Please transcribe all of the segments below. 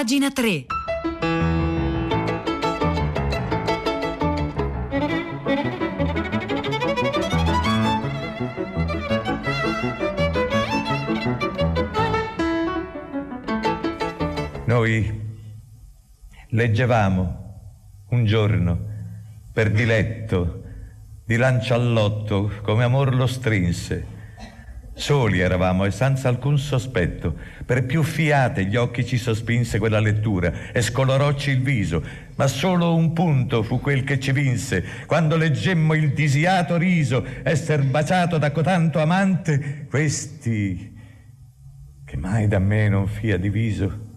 Pagina 3. Noi leggevamo un giorno per diletto di lanciallotto come amor lo strinse Soli eravamo e senza alcun sospetto. Per più fiate gli occhi ci sospinse quella lettura e scolorocci il viso, ma solo un punto fu quel che ci vinse, quando leggemmo il disiato riso esser baciato da cotanto amante, questi che mai da me non fia diviso.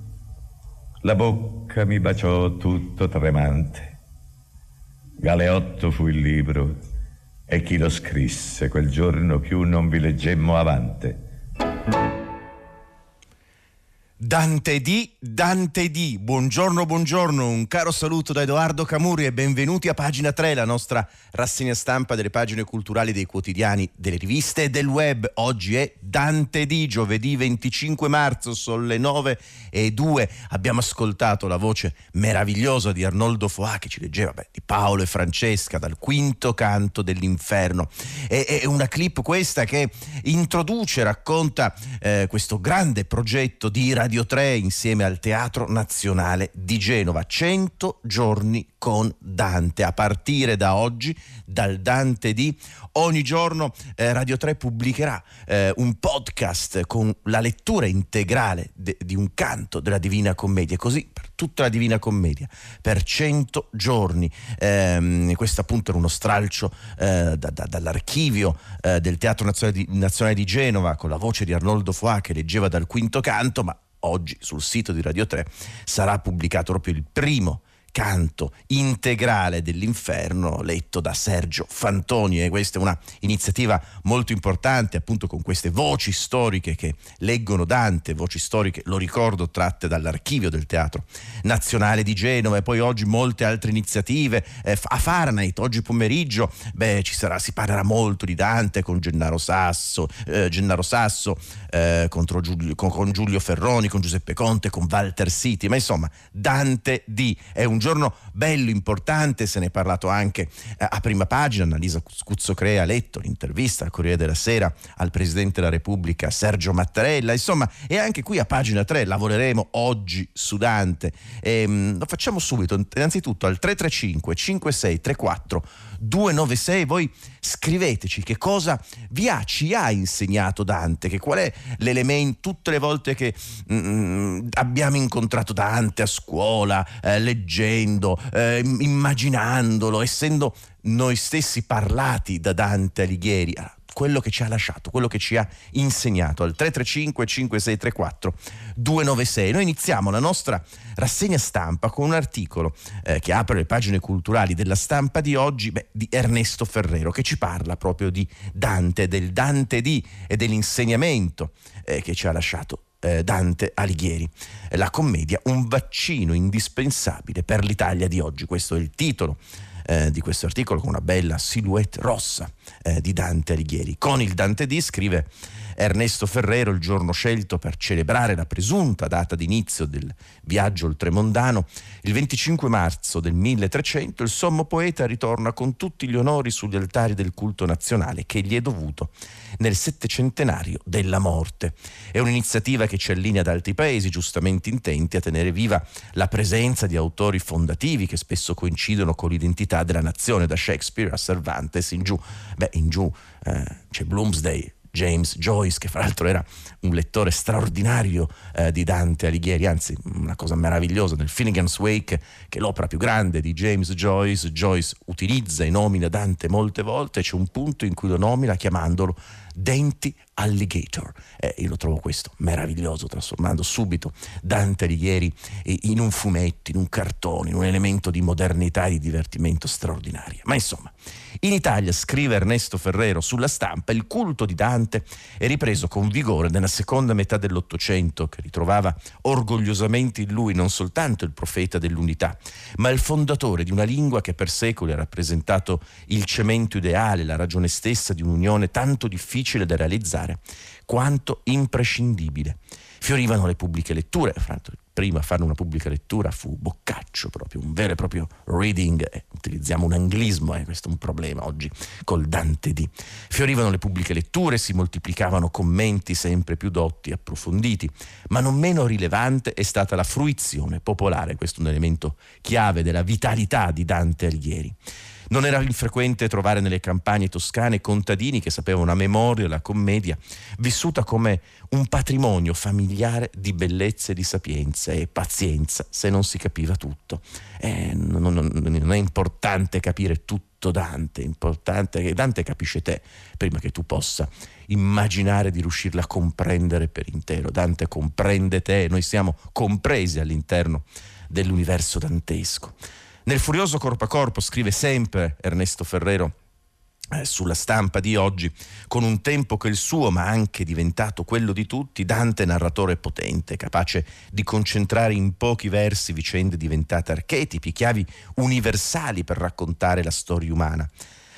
La bocca mi baciò tutto tremante. Galeotto fu il libro e chi lo scrisse quel giorno più non vi leggemmo avante. Dante D, Dante D, buongiorno, buongiorno, un caro saluto da Edoardo Camuri e benvenuti a pagina 3, la nostra rassegna stampa delle pagine culturali dei quotidiani, delle riviste e del web. Oggi è Dante D, giovedì 25 marzo, sono le 9 e 2. Abbiamo ascoltato la voce meravigliosa di Arnoldo Foà che ci leggeva beh, di Paolo e Francesca dal quinto canto dell'inferno. È, è una clip questa che introduce, racconta eh, questo grande progetto di radio Radio 3 insieme al Teatro Nazionale di Genova. 100 giorni con Dante. A partire da oggi, dal Dante di ogni giorno eh, Radio 3 pubblicherà eh, un podcast con la lettura integrale de- di un canto della Divina Commedia. Così per tutta la Divina Commedia, per 100 giorni. Eh, questo appunto era uno stralcio eh, da, da, dall'archivio eh, del Teatro Nazionale di, Nazionale di Genova con la voce di Arnoldo Foà che leggeva dal quinto canto, ma oggi sul sito di Radio 3 sarà pubblicato proprio il primo canto integrale dell'inferno letto da Sergio Fantoni. E questa è una iniziativa molto importante appunto con queste voci storiche che leggono Dante, voci storiche, lo ricordo, tratte dall'archivio del Teatro Nazionale di Genova. E poi oggi molte altre iniziative eh, a Fahrenheit, oggi pomeriggio beh, ci sarà, si parlerà molto di Dante con Gennaro Sasso, eh, Gennaro Sasso eh, Giulio, con, con Giulio Ferroni, con Giuseppe Conte, con Walter City, ma insomma Dante D è un giorno bello, importante, se ne è parlato anche eh, a prima pagina, Annalisa Scuzzocrea ha letto l'intervista al Corriere della Sera al Presidente della Repubblica Sergio Mattarella, insomma, e anche qui a pagina 3 lavoreremo oggi su Dante. E, ehm, lo facciamo subito, innanzitutto al 335 5634 296, voi scriveteci che cosa vi ha, ci ha insegnato Dante, che qual è l'elemento, tutte le volte che mm, mm, abbiamo incontrato Dante a scuola, eh, leggendo, eh, immaginandolo, essendo noi stessi parlati da Dante Alighieri quello che ci ha lasciato, quello che ci ha insegnato al 335 5634 296. Noi iniziamo la nostra rassegna stampa con un articolo eh, che apre le pagine culturali della stampa di oggi beh, di Ernesto Ferrero che ci parla proprio di Dante, del Dante di e dell'insegnamento eh, che ci ha lasciato eh, Dante Alighieri. La commedia Un vaccino indispensabile per l'Italia di oggi, questo è il titolo eh, di questo articolo con una bella silhouette rossa eh, di Dante Alighieri. Con il Dante D scrive Ernesto Ferrero il giorno scelto per celebrare la presunta data d'inizio del viaggio oltremondano, il 25 marzo del 1300 il sommo poeta ritorna con tutti gli onori sugli altari del culto nazionale che gli è dovuto nel settecentenario della morte. È un'iniziativa che ci allinea ad altri paesi giustamente intenti a tenere viva la presenza di autori fondativi che spesso coincidono con l'identità della nazione, da Shakespeare a Cervantes in giù. Beh, in giù eh, c'è Bloomsday, James Joyce, che fra l'altro era un lettore straordinario eh, di Dante Alighieri, anzi una cosa meravigliosa del Finnegan's Wake, che è l'opera più grande di James Joyce. Joyce utilizza e nomina Dante molte volte, c'è un punto in cui lo nomina chiamandolo Denti Alligator. Eh, io lo trovo questo meraviglioso, trasformando subito Dante Alighieri in un fumetto, in un cartone, in un elemento di modernità e di divertimento straordinario. Ma insomma, in Italia, scrive Ernesto Ferrero sulla stampa, il culto di Dante è ripreso con vigore nella seconda metà dell'Ottocento, che ritrovava orgogliosamente in lui non soltanto il profeta dell'unità, ma il fondatore di una lingua che per secoli ha rappresentato il cemento ideale, la ragione stessa di un'unione tanto difficile da realizzare quanto imprescindibile. Fiorivano le pubbliche letture, fra l'altro il prima a fare una pubblica lettura fu Boccaccio, proprio un vero e proprio reading, eh, utilizziamo un anglismo, eh, questo è un problema oggi col Dante D. Fiorivano le pubbliche letture, si moltiplicavano commenti sempre più dotti approfonditi, ma non meno rilevante è stata la fruizione popolare, questo è un elemento chiave della vitalità di Dante Alighieri. Non era infrequente trovare nelle campagne toscane contadini che sapevano a memoria la commedia, vissuta come un patrimonio familiare di bellezza e di sapienza e pazienza se non si capiva tutto. Eh, non, non, non è importante capire tutto Dante, è importante che Dante capisce te prima che tu possa immaginare di riuscirla a comprendere per intero. Dante comprende te noi siamo compresi all'interno dell'universo dantesco. Nel furioso corpo a corpo scrive sempre Ernesto Ferrero eh, sulla stampa di oggi, con un tempo che il suo, ma anche diventato quello di tutti, Dante narratore potente, capace di concentrare in pochi versi vicende diventate archetipi, chiavi universali per raccontare la storia umana.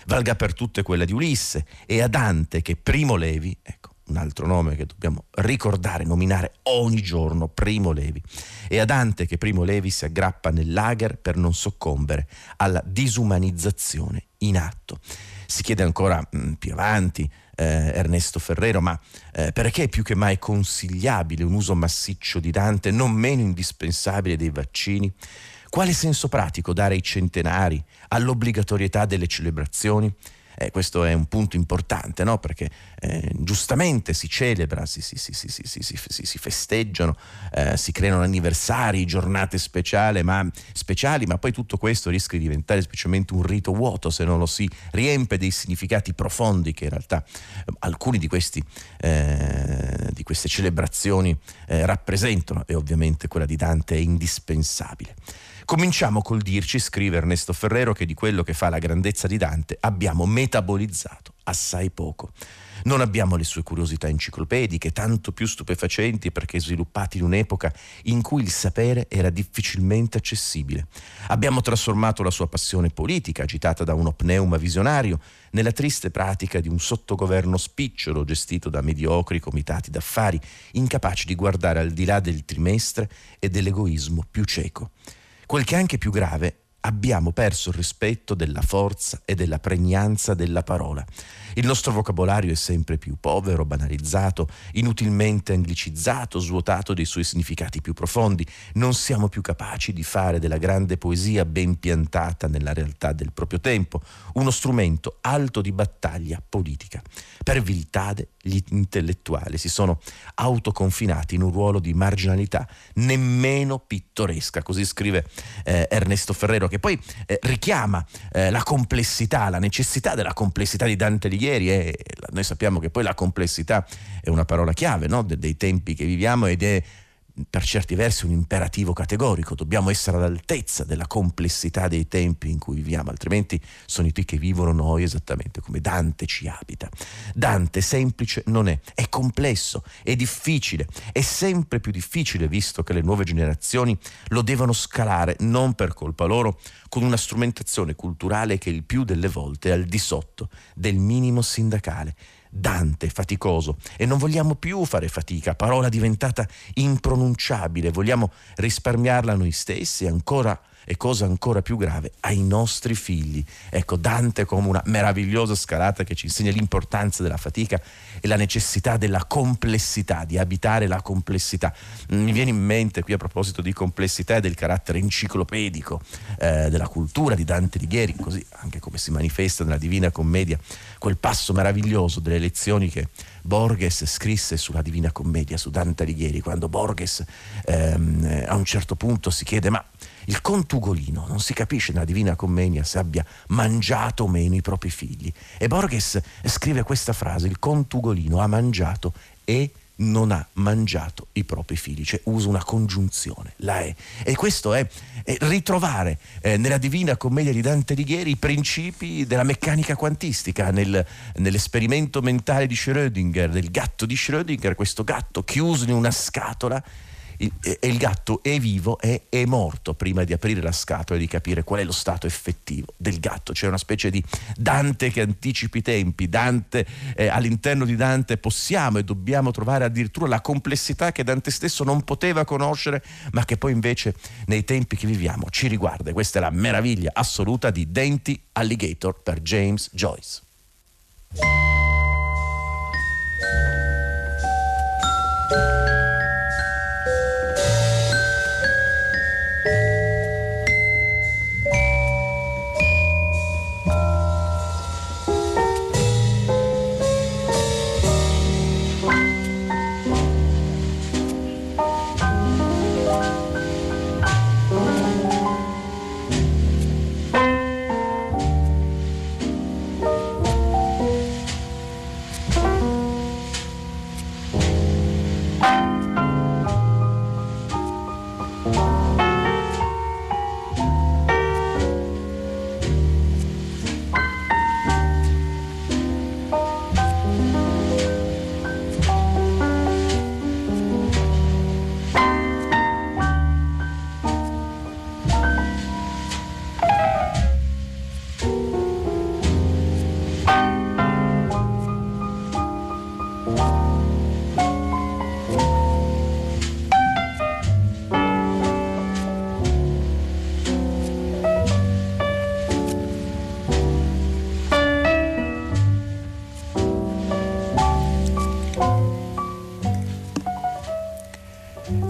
Valga per tutte quella di Ulisse e a Dante che Primo Levi, ecco, un altro nome che dobbiamo ricordare, nominare ogni giorno, Primo Levi. E a Dante che Primo Levi si aggrappa nel lager per non soccombere alla disumanizzazione in atto. Si chiede ancora mh, mm, più avanti eh, Ernesto Ferrero, ma eh, perché è più che mai consigliabile un uso massiccio di Dante, non meno indispensabile dei vaccini? Quale senso pratico dare ai centenari, all'obbligatorietà delle celebrazioni? Eh, questo è un punto importante, no? perché eh, giustamente si celebra, si, si, si, si festeggiano, eh, si creano anniversari, giornate speciali ma, speciali, ma poi tutto questo rischia di diventare specialmente un rito vuoto se non lo si riempie dei significati profondi che in realtà eh, alcuni di, questi, eh, di queste celebrazioni eh, rappresentano e ovviamente quella di Dante è indispensabile. Cominciamo col dirci, scrive Ernesto Ferrero, che di quello che fa la grandezza di Dante abbiamo metabolizzato assai poco. Non abbiamo le sue curiosità enciclopediche, tanto più stupefacenti perché sviluppate in un'epoca in cui il sapere era difficilmente accessibile. Abbiamo trasformato la sua passione politica, agitata da uno pneuma visionario, nella triste pratica di un sottogoverno spicciolo gestito da mediocri comitati d'affari, incapaci di guardare al di là del trimestre e dell'egoismo più cieco. Quel che è anche più grave abbiamo perso il rispetto della forza e della pregnanza della parola. Il nostro vocabolario è sempre più povero, banalizzato, inutilmente anglicizzato, svuotato dei suoi significati più profondi. Non siamo più capaci di fare della grande poesia ben piantata nella realtà del proprio tempo uno strumento alto di battaglia politica. Per viltade gli intellettuali si sono autoconfinati in un ruolo di marginalità nemmeno pittoresca, così scrive eh, Ernesto Ferrero, che poi eh, richiama eh, la complessità, la necessità della complessità di Dante Alighieri e noi sappiamo che poi la complessità è una parola chiave no? De- dei tempi che viviamo ed è per certi versi un imperativo categorico, dobbiamo essere all'altezza della complessità dei tempi in cui viviamo, altrimenti sono i tuoi che vivono noi esattamente come Dante ci abita. Dante semplice non è, è complesso, è difficile, è sempre più difficile visto che le nuove generazioni lo devono scalare non per colpa loro, con una strumentazione culturale che il più delle volte è al di sotto del minimo sindacale Dante, faticoso, e non vogliamo più fare fatica, parola diventata impronunciabile, vogliamo risparmiarla noi stessi ancora e cosa ancora più grave, ai nostri figli. Ecco, Dante come una meravigliosa scalata che ci insegna l'importanza della fatica e la necessità della complessità, di abitare la complessità. Mi viene in mente qui a proposito di complessità e del carattere enciclopedico eh, della cultura di Dante Alighieri, così anche come si manifesta nella Divina Commedia, quel passo meraviglioso delle lezioni che Borges scrisse sulla Divina Commedia, su Dante Alighieri, quando Borges ehm, a un certo punto si chiede ma il contugolino non si capisce nella Divina Commedia se abbia mangiato o meno i propri figli. E Borges scrive questa frase, il contugolino ha mangiato e non ha mangiato i propri figli, cioè usa una congiunzione, la è. E questo è, è ritrovare eh, nella Divina Commedia di Dante Alighieri i principi della meccanica quantistica, nel, nell'esperimento mentale di Schrödinger, del gatto di Schrödinger, questo gatto chiuso in una scatola il, e il gatto è vivo e è morto prima di aprire la scatola e di capire qual è lo stato effettivo del gatto. C'è una specie di Dante che anticipi i tempi, Dante, eh, all'interno di Dante possiamo e dobbiamo trovare addirittura la complessità che Dante stesso non poteva conoscere, ma che poi invece nei tempi che viviamo ci riguarda. Questa è la meraviglia assoluta di Denti Alligator per James Joyce.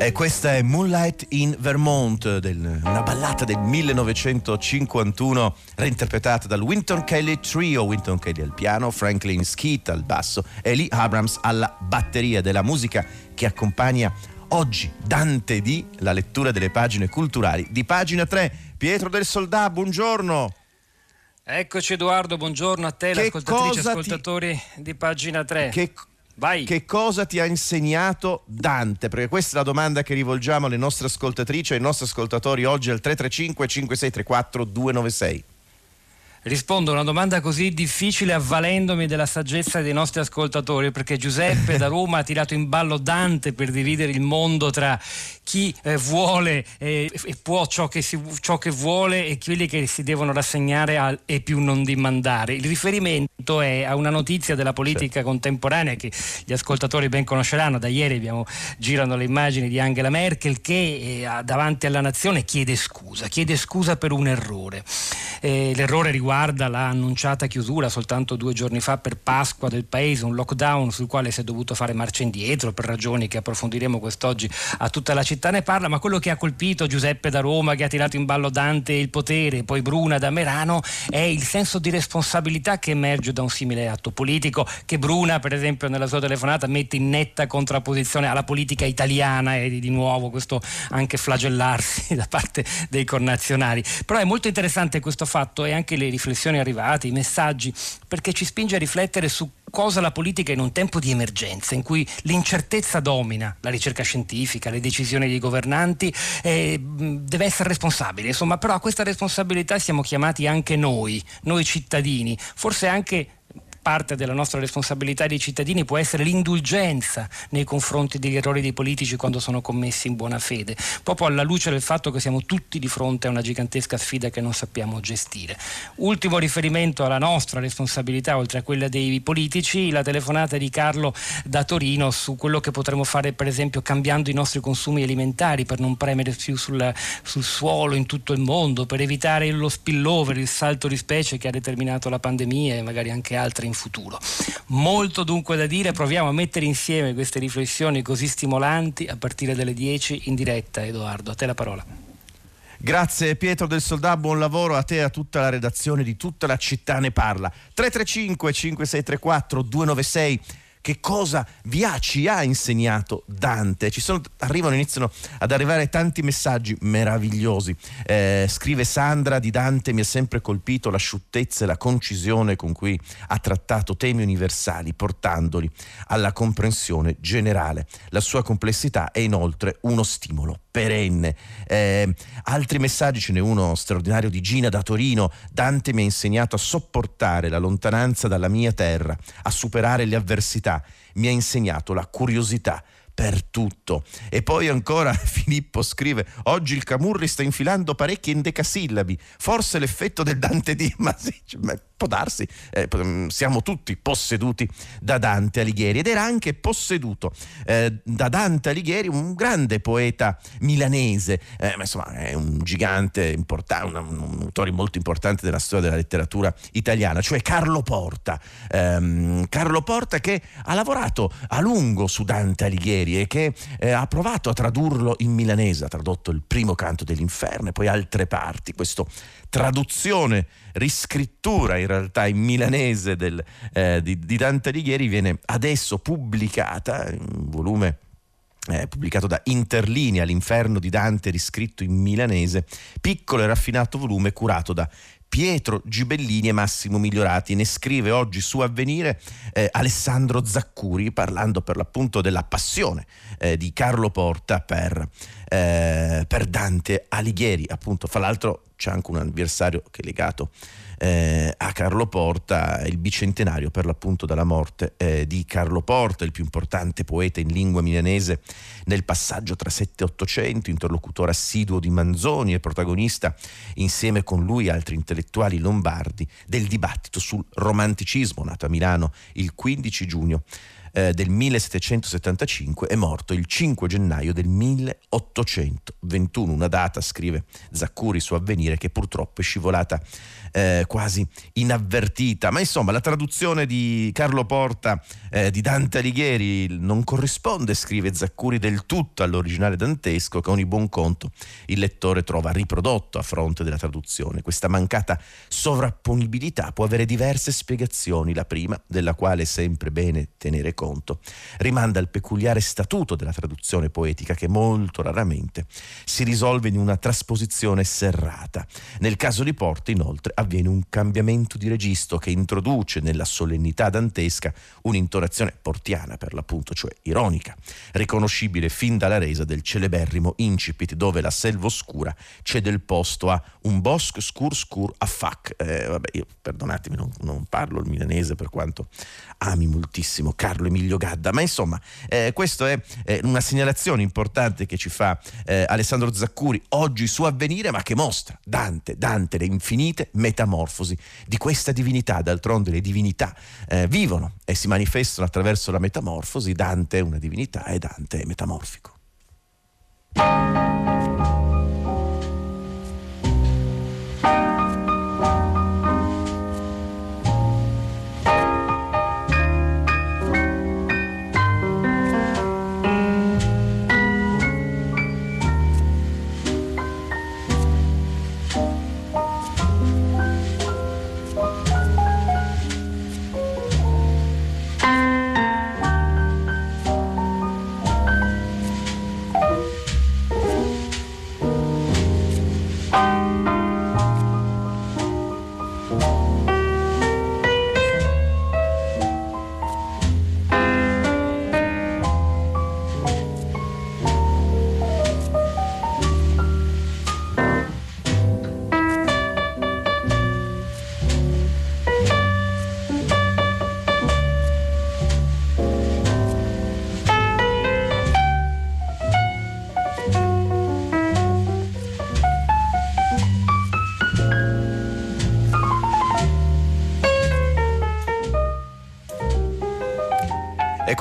E questa è Moonlight in Vermont, del, una ballata del 1951 reinterpretata dal Winton Kelly Trio, Winton Kelly al piano, Franklin Skeet al basso e Lee Abrams alla batteria della musica che accompagna oggi Dante D, la lettura delle pagine culturali di pagina 3. Pietro del Soldà, buongiorno. Eccoci Edoardo, buongiorno a te, che ascoltatrici e ascoltatori ti... di pagina 3. Che Vai. Che cosa ti ha insegnato Dante? Perché questa è la domanda che rivolgiamo alle nostre ascoltatrici e ai nostri ascoltatori oggi al 335 5634 296. Rispondo a una domanda così difficile avvalendomi della saggezza dei nostri ascoltatori, perché Giuseppe da Roma ha tirato in ballo Dante per dividere il mondo tra chi eh, vuole eh, e può ciò che, si, ciò che, vuole e quelli che si devono rassegnare al e più non dimandare. Il riferimento è a una notizia della politica sì. contemporanea che gli ascoltatori ben conosceranno. Da ieri abbiamo, girano le immagini di Angela Merkel che eh, davanti alla nazione chiede scusa, chiede scusa per un errore. Eh, l'errore riguarda riguarda la annunciata chiusura soltanto due giorni fa per Pasqua del paese, un lockdown sul quale si è dovuto fare marcia indietro per ragioni che approfondiremo quest'oggi a tutta la città ne parla, ma quello che ha colpito Giuseppe da Roma, che ha tirato in ballo Dante e il potere, poi Bruna da Merano, è il senso di responsabilità che emerge da un simile atto politico, che Bruna per esempio nella sua telefonata mette in netta contrapposizione alla politica italiana e di nuovo questo anche flagellarsi da parte dei connazionali. Però è molto interessante questo fatto e anche le riflessioni arrivate, i messaggi, perché ci spinge a riflettere su cosa la politica in un tempo di emergenza, in cui l'incertezza domina la ricerca scientifica, le decisioni dei governanti, eh, deve essere responsabile. Insomma, però a questa responsabilità siamo chiamati anche noi, noi cittadini, forse anche parte della nostra responsabilità di cittadini può essere l'indulgenza nei confronti degli errori dei politici quando sono commessi in buona fede, proprio alla luce del fatto che siamo tutti di fronte a una gigantesca sfida che non sappiamo gestire. Ultimo riferimento alla nostra responsabilità, oltre a quella dei politici, la telefonata di Carlo da Torino su quello che potremmo fare per esempio cambiando i nostri consumi alimentari per non premere più sul, sul suolo in tutto il mondo, per evitare lo spillover, il salto di specie che ha determinato la pandemia e magari anche altre futuro. Molto dunque da dire, proviamo a mettere insieme queste riflessioni così stimolanti a partire dalle 10 in diretta. Edoardo, a te la parola. Grazie Pietro del Soldà, buon lavoro a te e a tutta la redazione di tutta la città ne parla. 335 5634 296 che cosa vi ha, ci ha insegnato Dante. Ci sono, arrivano, iniziano ad arrivare tanti messaggi meravigliosi. Eh, scrive Sandra di Dante, mi ha sempre colpito l'asciuttezza e la concisione con cui ha trattato temi universali, portandoli alla comprensione generale. La sua complessità è inoltre uno stimolo perenne. Eh, altri messaggi, ce n'è uno straordinario di Gina da Torino. Dante mi ha insegnato a sopportare la lontananza dalla mia terra, a superare le avversità. Mi ha insegnato la curiosità per tutto. E poi ancora Filippo scrive: Oggi il Camurri sta infilando parecchi endecasillabi, forse l'effetto del Dante di. Ma sì, cioè, può darsi, eh, mm, siamo tutti posseduti da Dante Alighieri ed era anche posseduto eh, da Dante Alighieri, un grande poeta milanese, eh, ma insomma è un gigante importante, un, un, autore molto importante della storia della letteratura italiana, cioè Carlo Porta. Ehm, Carlo Porta che ha lavorato a lungo su Dante Alighieri e che eh, ha provato a tradurlo in milanese, ha tradotto il primo canto dell'inferno e poi altre parti, questo traduzione, riscrittura in realtà in milanese del, eh, di, di Dante Alighieri viene adesso pubblicata in un volume eh, pubblicato da Interlinea, L'inferno di Dante riscritto in milanese, piccolo e raffinato volume curato da Pietro Gibellini e Massimo Migliorati. Ne scrive oggi su Avvenire eh, Alessandro Zaccuri parlando per l'appunto della passione eh, di Carlo Porta per, eh, per Dante Alighieri. Appunto, fra l'altro c'è anche un anniversario che è legato eh, a Carlo Porta, il bicentenario per l'appunto della morte eh, di Carlo Porta, il più importante poeta in lingua milanese nel passaggio tra 7 e 800, interlocutore assiduo di Manzoni e protagonista insieme con lui e altri intellettuali lombardi del dibattito sul romanticismo nato a Milano il 15 giugno eh, del 1775 è morto il 5 gennaio del 1821, una data, scrive Zaccuri su Avvenire, che purtroppo è scivolata eh, quasi inavvertita. Ma insomma, la traduzione di Carlo Porta eh, di Dante Alighieri non corrisponde, scrive Zaccuri, del tutto all'originale dantesco che ogni buon conto il lettore trova riprodotto a fronte della traduzione. Questa mancata sovrapponibilità può avere diverse spiegazioni, la prima, della quale è sempre bene tenere conto, rimanda al peculiare statuto della traduzione poetica che molto raramente si risolve in una trasposizione serrata. Nel caso di Porta, inoltre, avviene un cambiamento di registro che introduce nella solennità dantesca un'intonazione portiana, per l'appunto, cioè ironica, riconoscibile fin dalla resa del celeberrimo incipit dove la selva oscura cede il posto a un bosco scur scur a fac. Eh, vabbè, io perdonatemi, non, non, parlo il milanese per quanto ami moltissimo Carlo Emilio Gadda, ma insomma, eh, questa è eh, una segnalazione importante che ci fa eh, Alessandro Zaccuri oggi su Avvenire, ma che mostra Dante, Dante, le infinite metamorfosi metamorfosi di questa divinità. D'altronde le divinità eh, vivono e si manifestano attraverso la metamorfosi. Dante è una divinità e Dante è metamorfico.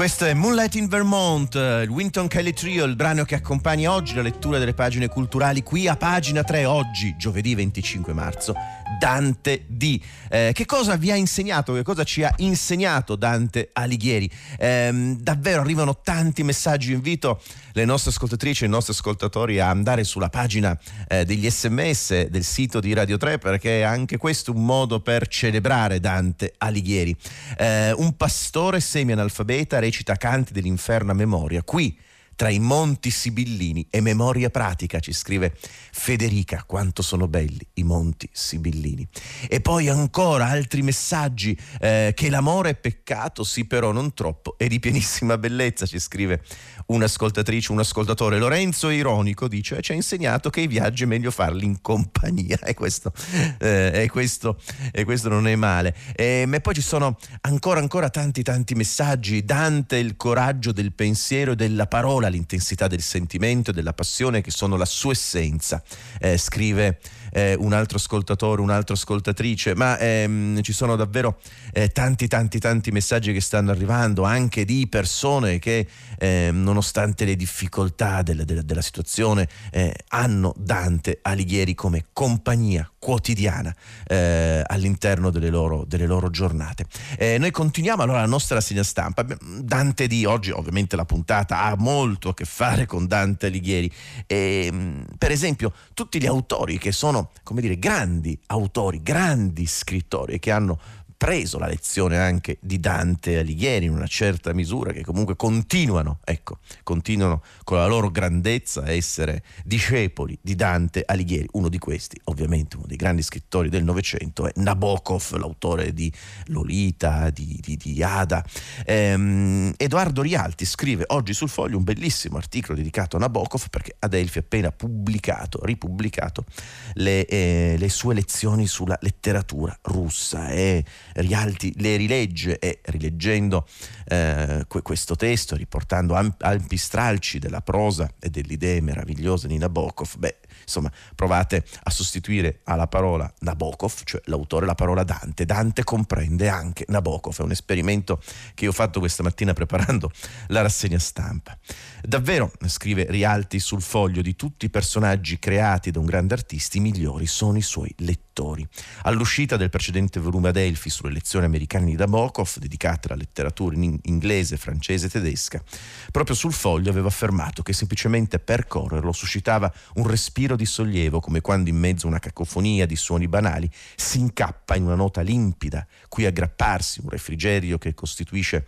Questo è Moonlight in Vermont, il Winton Kelly Trio, il brano che accompagna oggi la lettura delle pagine culturali qui a pagina 3, oggi, giovedì 25 marzo, Dante D. Eh, che cosa vi ha insegnato, che cosa ci ha insegnato Dante Alighieri? Eh, davvero arrivano tanti messaggi, invito le nostre ascoltatrici e i nostri ascoltatori a andare sulla pagina eh, degli sms del sito di Radio 3 perché è anche questo un modo per celebrare Dante Alighieri. Eh, un pastore semi-analfabeta recita canti dell'inferno a memoria. Qui tra i monti sibillini e memoria pratica, ci scrive Federica, quanto sono belli i monti sibillini. E poi ancora altri messaggi, eh, che l'amore è peccato, sì però non troppo, è di pienissima bellezza, ci scrive un'ascoltatrice, un ascoltatore. Lorenzo è ironico, dice, ci ha insegnato che i viaggi è meglio farli in compagnia e questo, eh, e questo, e questo non è male. E, ma poi ci sono ancora, ancora tanti, tanti messaggi. Dante, il coraggio del pensiero e della parola, l'intensità del sentimento e della passione che sono la sua essenza, eh, scrive eh, un altro ascoltatore, un'altra ascoltatrice, ma ehm, ci sono davvero eh, tanti tanti tanti messaggi che stanno arrivando anche di persone che eh, nonostante le difficoltà della, della, della situazione eh, hanno Dante Alighieri come compagnia quotidiana eh, all'interno delle loro, delle loro giornate. Eh, noi continuiamo allora la nostra rassegna stampa. Dante di oggi, ovviamente la puntata ha molto a che fare con Dante Alighieri. E, ehm, per esempio, tutti gli autori che sono, come dire, grandi autori, grandi scrittori che hanno preso la lezione anche di Dante Alighieri in una certa misura, che comunque continuano, ecco, continuano con la loro grandezza a essere discepoli di Dante Alighieri. Uno di questi, ovviamente uno dei grandi scrittori del Novecento, è Nabokov, l'autore di Lolita, di, di, di Ada. Ehm, Edoardo Rialti scrive oggi sul foglio un bellissimo articolo dedicato a Nabokov perché Adelphi ha appena pubblicato, ripubblicato le, eh, le sue lezioni sulla letteratura russa. E Rialti le rilegge e rileggendo eh, questo testo, riportando ampi stralci della prosa e delle idee meravigliose di Nabokov, beh, insomma, provate a sostituire alla parola Nabokov, cioè l'autore, la parola Dante. Dante comprende anche Nabokov, è un esperimento che io ho fatto questa mattina preparando la rassegna stampa. Davvero, scrive Rialti sul foglio, di tutti i personaggi creati da un grande artista, i migliori sono i suoi lettori. All'uscita del precedente volume Adelphi sulle lezioni americane di Nabokov, dedicate alla letteratura in inglese, francese e tedesca, proprio sul foglio aveva affermato che semplicemente percorrerlo suscitava un respiro di sollievo, come quando in mezzo a una cacofonia di suoni banali si incappa in una nota limpida, cui aggrapparsi un refrigerio che costituisce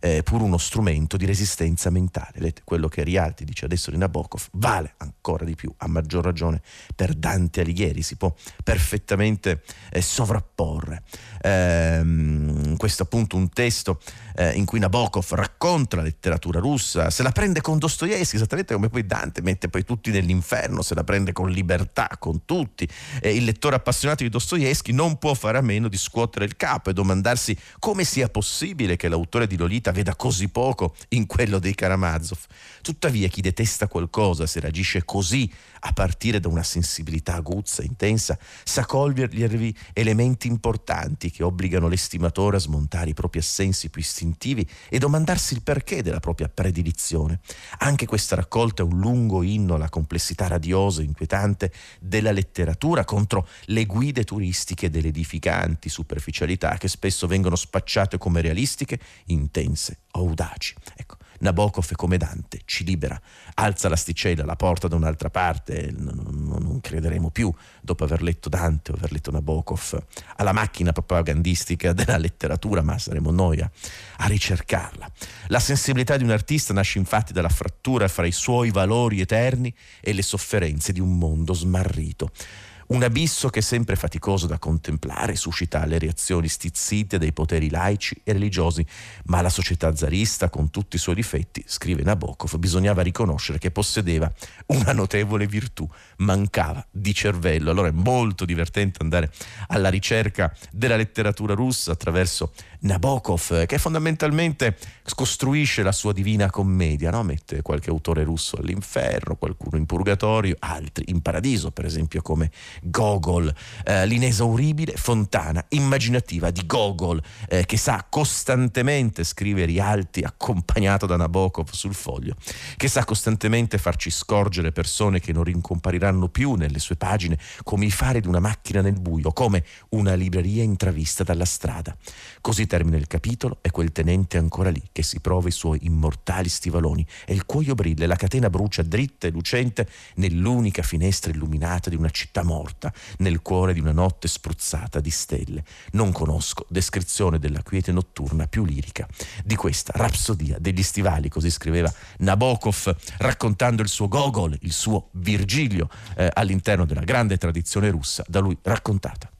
eh, pur uno strumento di resistenza mentale. Vedete, quello che Rialti dice adesso di Nabokov vale ancora di più, a maggior ragione per Dante Alighieri, si può perfettamente eh, sovrapporre. Ehm, questo appunto un testo eh, in cui Nabokov racconta la letteratura russa, se la prende con Dostoevsky, esattamente come poi Dante mette poi tutti nell'inferno, se la prende con libertà, con tutti. Eh, il lettore appassionato di Dostoevsky non può fare a meno di scuotere il capo e domandarsi come sia possibile che l'autore di Lolita veda così poco in quello dei Karamazov. Tuttavia chi detesta qualcosa, se reagisce così a partire da una sensibilità aguzza, intensa, sa cogliervi elementi importanti che obbligano l'estimatore a smontare i propri assensi più istintivi e domandarsi il perché della propria predilizione. Anche questa raccolta è un lungo inno alla complessità radiosa e inquietante della letteratura contro le guide turistiche delle edificanti superficialità che spesso vengono spacciate come realistiche, intense, audaci. Ecco, Nabokov è come Dante, ci libera, alza l'asticella, la porta da un'altra parte, non, non, crederemo più, dopo aver letto Dante o aver letto Nabokov, alla macchina propagandistica della letteratura, ma saremo noi a, a ricercarla. La sensibilità di un artista nasce infatti dalla frattura fra i suoi valori eterni e le sofferenze di un mondo smarrito. Un abisso che è sempre faticoso da contemplare, suscita le reazioni stizzite dei poteri laici e religiosi, ma la società zarista, con tutti i suoi difetti, scrive Nabokov, bisognava riconoscere che possedeva una notevole virtù, mancava di cervello. Allora è molto divertente andare alla ricerca della letteratura russa attraverso Nabokov, che fondamentalmente costruisce la sua divina commedia, no? mette qualche autore russo all'inferno, qualcuno in purgatorio, altri in paradiso, per esempio come Gogol, eh, l'inesauribile fontana immaginativa di Gogol, eh, che sa costantemente scrivere Rialti accompagnato da Nabokov sul foglio, che sa costantemente farci scorgere persone che non rincompariranno più nelle sue pagine come i fari di una macchina nel buio, come una libreria intravista dalla strada. Così termina il capitolo e quel tenente ancora lì che si prova i suoi immortali stivaloni e il cuoio brilla e la catena brucia dritta e lucente nell'unica finestra illuminata di una città morta nel cuore di una notte spruzzata di stelle. Non conosco descrizione della quiete notturna più lirica di questa rapsodia degli stivali, così scriveva Nabokov raccontando il suo Gogol, il suo Virgilio eh, all'interno della grande tradizione russa da lui raccontata.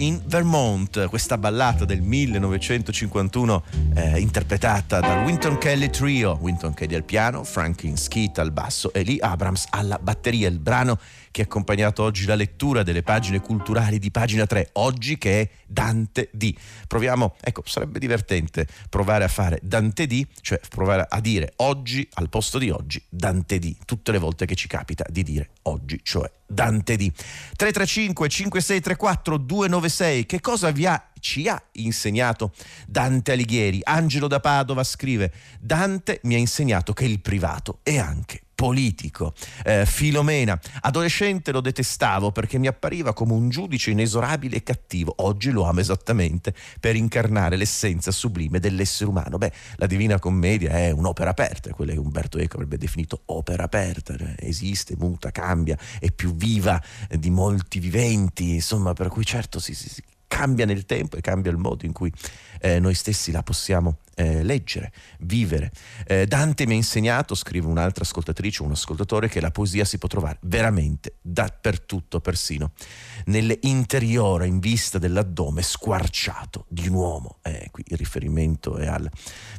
In Vermont, questa ballata del 1951 eh, interpretata dal Winton Kelly Trio, Winton Kelly al piano, Franklin Skeet al basso e Lee Abrams alla batteria. Il brano che ha accompagnato oggi la lettura delle pagine culturali di pagina 3, oggi che è Dante D. Proviamo, ecco, sarebbe divertente provare a fare Dante D, cioè provare a dire oggi al posto di oggi Dante D, tutte le volte che ci capita di dire oggi, cioè Dante D. 335 5634 296, che cosa vi ha ci ha insegnato Dante Alighieri. Angelo da Padova scrive: Dante mi ha insegnato che il privato è anche politico. Eh, Filomena, adolescente lo detestavo perché mi appariva come un giudice inesorabile e cattivo. Oggi lo amo esattamente per incarnare l'essenza sublime dell'essere umano. Beh, la Divina Commedia è un'opera aperta, quella che Umberto Eco avrebbe definito opera aperta. Esiste, muta, cambia, è più viva di molti viventi, insomma, per cui certo si, si, si cambia nel tempo e cambia il modo in cui eh, noi stessi la possiamo eh, leggere, vivere. Eh, Dante mi ha insegnato, scrive un'altra ascoltatrice, un ascoltatore, che la poesia si può trovare veramente dappertutto, persino nelle interiora in vista dell'addome squarciato di un uomo. Eh, qui il riferimento è al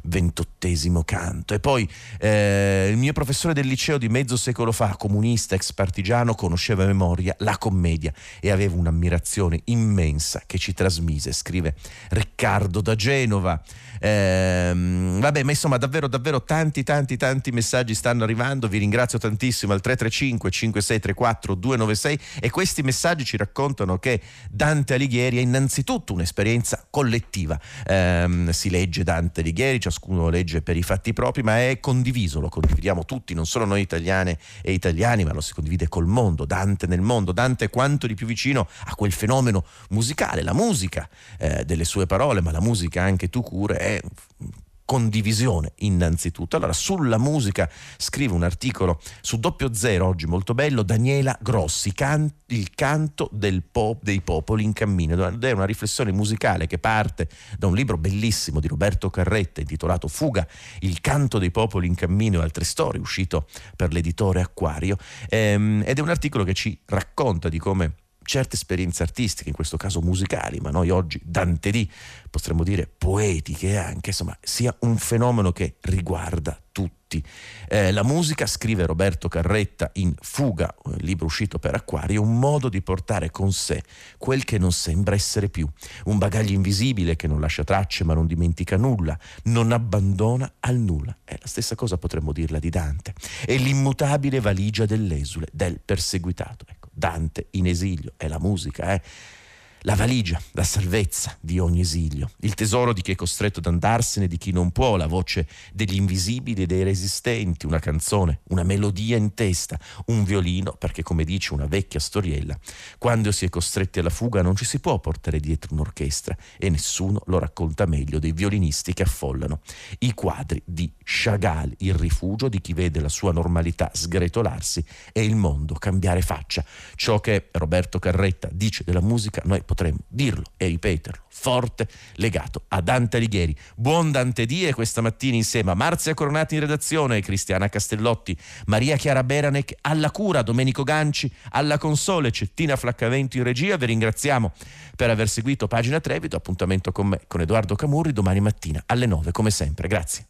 ventottesimo canto. E poi eh, il mio professore del liceo di mezzo secolo fa, comunista, ex partigiano, conosceva a memoria la commedia e aveva un'ammirazione immensa che ci trasmise, scrive Riccardo da Genova. Ehm, vabbè, ma insomma, davvero, davvero tanti, tanti, tanti messaggi stanno arrivando. Vi ringrazio tantissimo al 335 5634 296 e questi messaggi ci raccontano che Dante Alighieri è innanzitutto un'esperienza collettiva. Ehm, si legge Dante Alighieri, ciascuno legge per i fatti propri, ma è condiviso, lo condividiamo tutti, non solo noi italiane e italiani, ma lo si condivide col mondo. Dante nel mondo, Dante è quanto di più vicino a quel fenomeno musicale, la musica eh, delle sue parole, ma la musica anche tu cure è condivisione innanzitutto. Allora, sulla musica scrive un articolo su doppio zero oggi molto bello, Daniela Grossi, can- il canto pop, dei popoli in cammino. È una riflessione musicale che parte da un libro bellissimo di Roberto Carretta intitolato Fuga, il canto dei popoli in cammino e altre storie, uscito per l'editore Acquario. Ehm, ed è un articolo che ci racconta di come certe esperienze artistiche, in questo caso musicali, ma noi oggi Dante D, potremmo dire poetiche anche, insomma, sia un fenomeno che riguarda tutti. Eh, la musica, scrive Roberto Carretta in Fuga, un libro uscito per Acquario, è un modo di portare con sé quel che non sembra essere più, un bagaglio invisibile che non lascia tracce ma non dimentica nulla, non abbandona al nulla. È la stessa cosa potremmo dirla di Dante. È l'immutabile valigia dell'esule, del perseguitato. Ecco. Dante in esilio, è la musica, eh? La valigia, la salvezza di ogni esilio, il tesoro di chi è costretto ad andarsene, di chi non può, la voce degli invisibili e dei resistenti, una canzone, una melodia in testa, un violino, perché come dice una vecchia storiella, quando si è costretti alla fuga non ci si può portare dietro un'orchestra e nessuno lo racconta meglio dei violinisti che affollano i quadri di Chagall, il rifugio di chi vede la sua normalità sgretolarsi e il mondo cambiare faccia. Ciò che Roberto Carretta dice della musica noi potremmo dirlo e ripeterlo forte, legato a Dante Alighieri. Buon Dante Die questa mattina insieme a Marzia Coronati in redazione, Cristiana Castellotti, Maria Chiara Beranec alla cura, Domenico Ganci alla console, Cettina Flaccavento in regia. Vi ringraziamo per aver seguito Pagina 3, vi do appuntamento con me, con Edoardo Camurri, domani mattina alle 9 come sempre. Grazie.